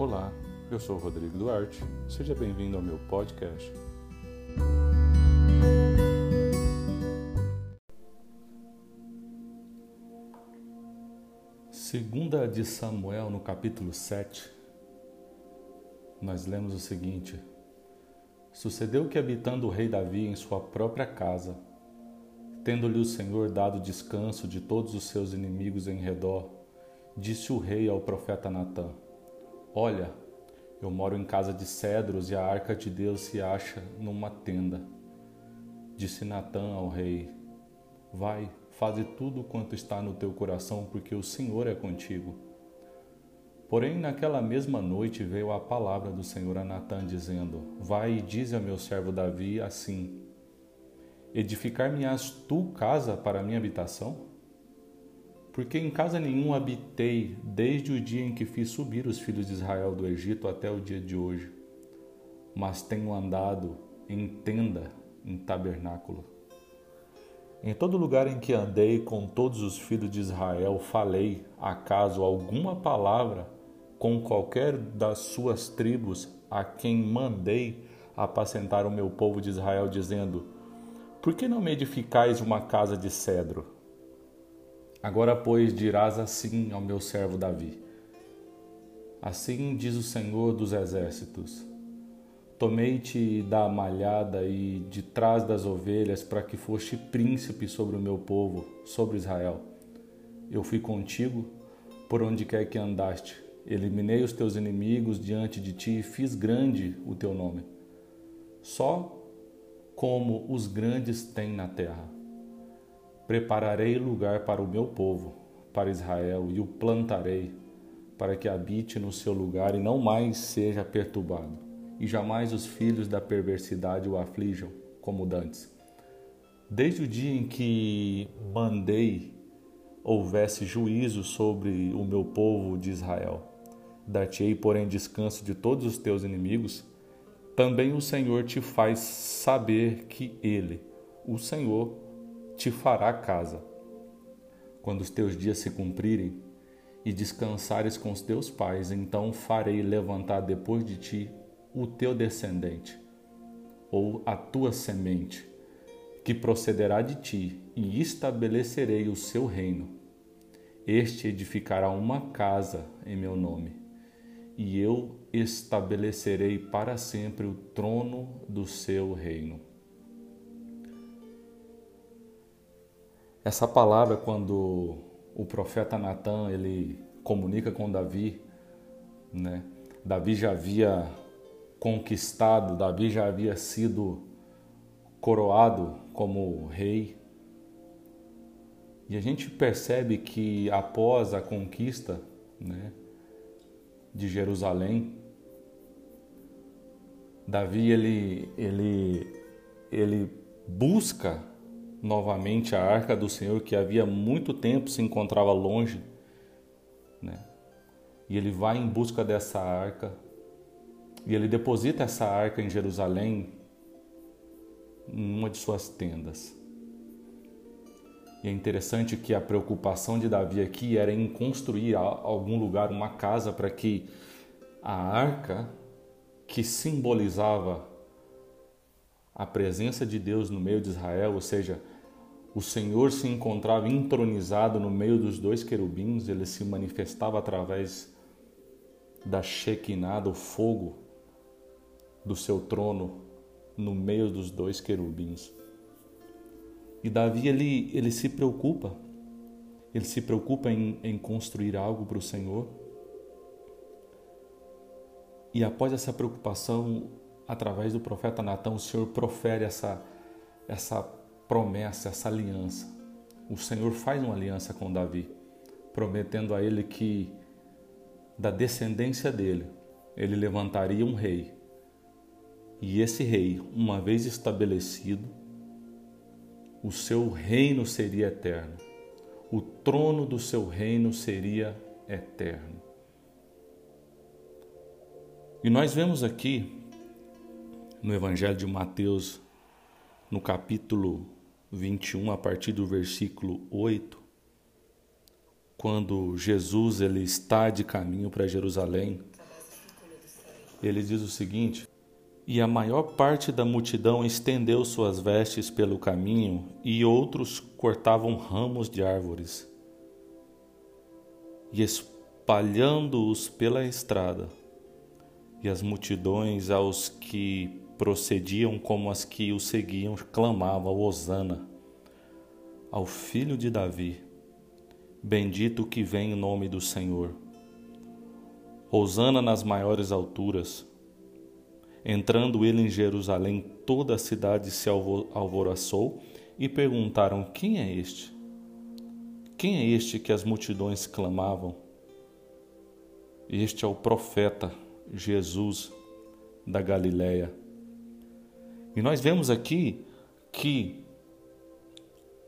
Olá, eu sou Rodrigo Duarte. Seja bem-vindo ao meu podcast. Segunda de Samuel, no capítulo 7, nós lemos o seguinte: Sucedeu que habitando o rei Davi em sua própria casa, tendo-lhe o Senhor dado descanso de todos os seus inimigos em redor, disse o rei ao profeta Natã: Olha, eu moro em casa de cedros e a arca de Deus se acha numa tenda. Disse Natã ao rei: Vai, faze tudo quanto está no teu coração, porque o Senhor é contigo. Porém, naquela mesma noite veio a palavra do Senhor a Natã, dizendo: Vai e dize ao meu servo Davi assim: Edificar-me-ás tu casa para minha habitação? Porque em casa nenhum habitei desde o dia em que fiz subir os filhos de Israel do Egito até o dia de hoje, mas tenho andado em tenda, em tabernáculo. Em todo lugar em que andei com todos os filhos de Israel, falei, acaso, alguma palavra com qualquer das suas tribos a quem mandei apacentar o meu povo de Israel, dizendo: Por que não me edificais uma casa de cedro? Agora, pois, dirás assim ao meu servo Davi: Assim diz o Senhor dos Exércitos: Tomei-te da malhada e de trás das ovelhas para que foste príncipe sobre o meu povo, sobre Israel. Eu fui contigo por onde quer que andaste. Eliminei os teus inimigos diante de ti e fiz grande o teu nome. Só como os grandes têm na terra. Prepararei lugar para o meu povo, para Israel, e o plantarei, para que habite no seu lugar e não mais seja perturbado e jamais os filhos da perversidade o aflijam, como dantes. Desde o dia em que mandei houvesse juízo sobre o meu povo de Israel, dar-te-ei, porém, descanso de todos os teus inimigos, também o Senhor te faz saber que Ele, o Senhor, te fará casa. Quando os teus dias se cumprirem e descansares com os teus pais, então farei levantar depois de ti o teu descendente, ou a tua semente, que procederá de ti, e estabelecerei o seu reino. Este edificará uma casa em meu nome, e eu estabelecerei para sempre o trono do seu reino. Essa palavra, quando o profeta Natan ele comunica com Davi, né? Davi já havia conquistado, Davi já havia sido coroado como rei. E a gente percebe que após a conquista né, de Jerusalém, Davi ele, ele, ele busca novamente a arca do Senhor que havia muito tempo se encontrava longe, né? E ele vai em busca dessa arca e ele deposita essa arca em Jerusalém, em uma de suas tendas. E é interessante que a preocupação de Davi aqui era em construir algum lugar, uma casa, para que a arca, que simbolizava a presença de Deus no meio de Israel, ou seja, o Senhor se encontrava entronizado no meio dos dois querubins, ele se manifestava através da Shekinah, do fogo do seu trono no meio dos dois querubins. E Davi ele, ele se preocupa, ele se preocupa em, em construir algo para o Senhor. E após essa preocupação, através do profeta Natão, o Senhor profere essa, essa promessa, essa aliança. O Senhor faz uma aliança com Davi, prometendo a ele que da descendência dele, ele levantaria um rei e esse rei, uma vez estabelecido, o seu reino seria eterno. O trono do seu reino seria eterno. E nós vemos aqui no Evangelho de Mateus, no capítulo 21, a partir do versículo 8, quando Jesus ele está de caminho para Jerusalém, ele diz o seguinte: E a maior parte da multidão estendeu suas vestes pelo caminho, e outros cortavam ramos de árvores, e espalhando-os pela estrada. E as multidões aos que procediam como as que o seguiam clamavam: Hosana ao filho de Davi. Bendito que vem em nome do Senhor. Hosana nas maiores alturas. Entrando ele em Jerusalém, toda a cidade se alvoroçou e perguntaram: Quem é este? Quem é este que as multidões clamavam? Este é o profeta Jesus da Galileia. E nós vemos aqui que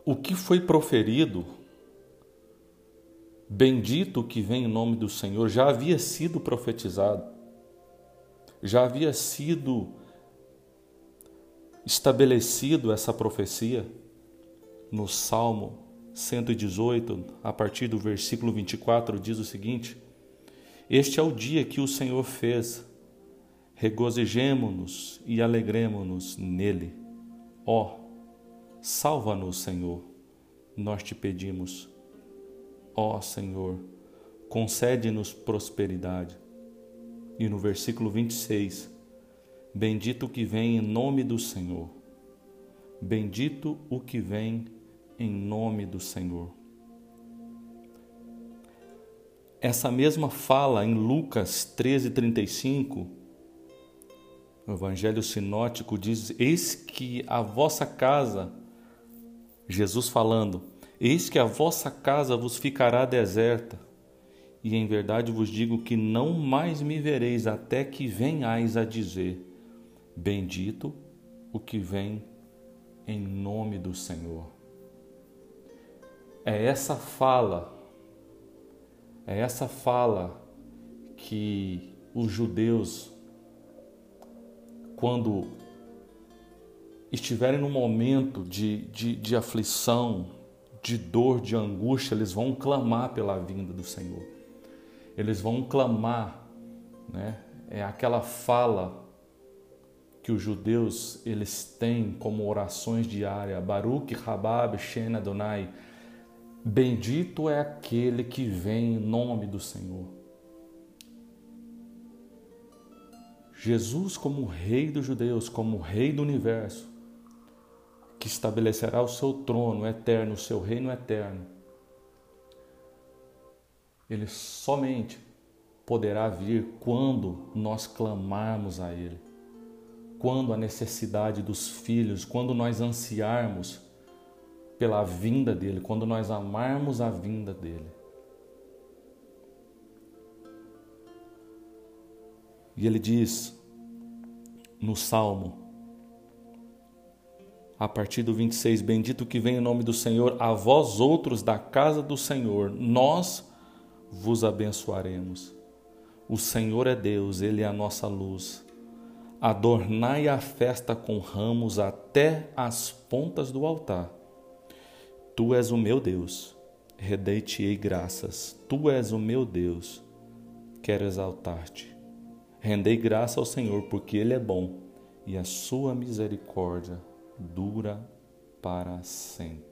o que foi proferido, bendito que vem em nome do Senhor, já havia sido profetizado, já havia sido estabelecido essa profecia no Salmo 118, a partir do versículo 24, diz o seguinte: Este é o dia que o Senhor fez, regozijemo-nos e alegremo-nos nele. Ó, Salva-nos, Senhor, nós te pedimos. Ó Senhor, concede-nos prosperidade. E no versículo 26, bendito o que vem em nome do Senhor. Bendito o que vem em nome do Senhor. Essa mesma fala em Lucas 13:35 o Evangelho sinótico diz: Eis que a vossa casa Jesus falando: Eis que a vossa casa vos ficará deserta, e em verdade vos digo que não mais me vereis até que venhais a dizer: Bendito o que vem em nome do Senhor. É essa fala, é essa fala que os judeus, quando estiverem num momento de, de, de aflição, de dor, de angústia, eles vão clamar pela vinda do Senhor. Eles vão clamar, né? É aquela fala que os judeus eles têm como orações diárias, Baruch Rabab Shen Adonai, bendito é aquele que vem em nome do Senhor. Jesus como rei dos judeus, como rei do universo, que estabelecerá o seu trono eterno, o seu reino eterno. Ele somente poderá vir quando nós clamarmos a Ele, quando a necessidade dos filhos, quando nós ansiarmos pela vinda dEle, quando nós amarmos a vinda dEle. E ele diz no Salmo a partir do 26, bendito que vem em nome do Senhor, a vós outros da casa do Senhor, nós vos abençoaremos. O Senhor é Deus, Ele é a nossa luz. Adornai a festa com ramos até as pontas do altar. Tu és o meu Deus, redei-te-ei graças. Tu és o meu Deus, quero exaltar-te. Rendei graça ao Senhor, porque Ele é bom e a sua misericórdia dura para sempre.